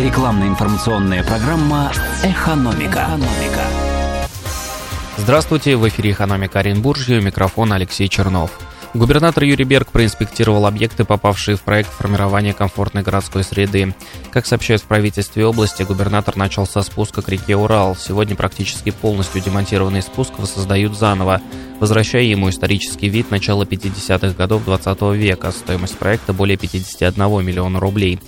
Рекламно-информационная программа «Экономика». «Экономика». Здравствуйте, в эфире «Экономика Оренбуржья», у микрофона Алексей Чернов. Губернатор Юрий Берг проинспектировал объекты, попавшие в проект формирования комфортной городской среды. Как сообщают в правительстве области, губернатор начал со спуска к реке Урал. Сегодня практически полностью демонтированный спуск воссоздают заново, возвращая ему исторический вид начала 50-х годов 20 века. Стоимость проекта более 51 миллиона рублей.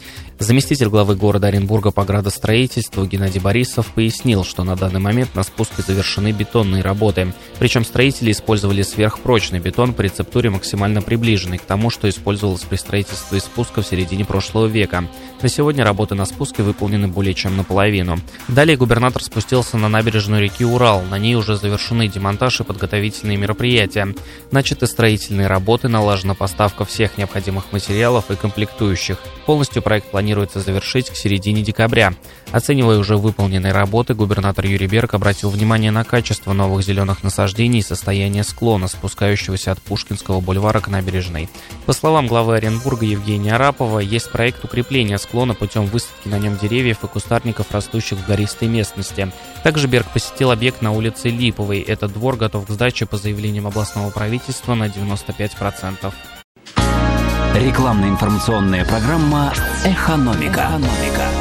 Заместитель главы города Оренбурга по градостроительству Геннадий Борисов пояснил, что на данный момент на спуске завершены бетонные работы. Причем строители использовали сверхпрочный бетон по рецептуре максимально приближенной к тому, что использовалось при строительстве спуска в середине прошлого века. На сегодня работы на спуске выполнены более чем наполовину. Далее губернатор спустился на набережную реки Урал. На ней уже завершены демонтаж и подготовительные мероприятия. Начаты строительные работы, налажена поставка всех необходимых материалов и комплектующих. Полностью проект планируется планируется завершить к середине декабря. Оценивая уже выполненные работы, губернатор Юрий Берг обратил внимание на качество новых зеленых насаждений и состояние склона, спускающегося от Пушкинского бульвара к набережной. По словам главы Оренбурга Евгения Арапова, есть проект укрепления склона путем высадки на нем деревьев и кустарников, растущих в гористой местности. Также Берг посетил объект на улице Липовой. Этот двор готов к сдаче по заявлениям областного правительства на 95%. Рекламно-информационная программа «Экономика». «Экономика».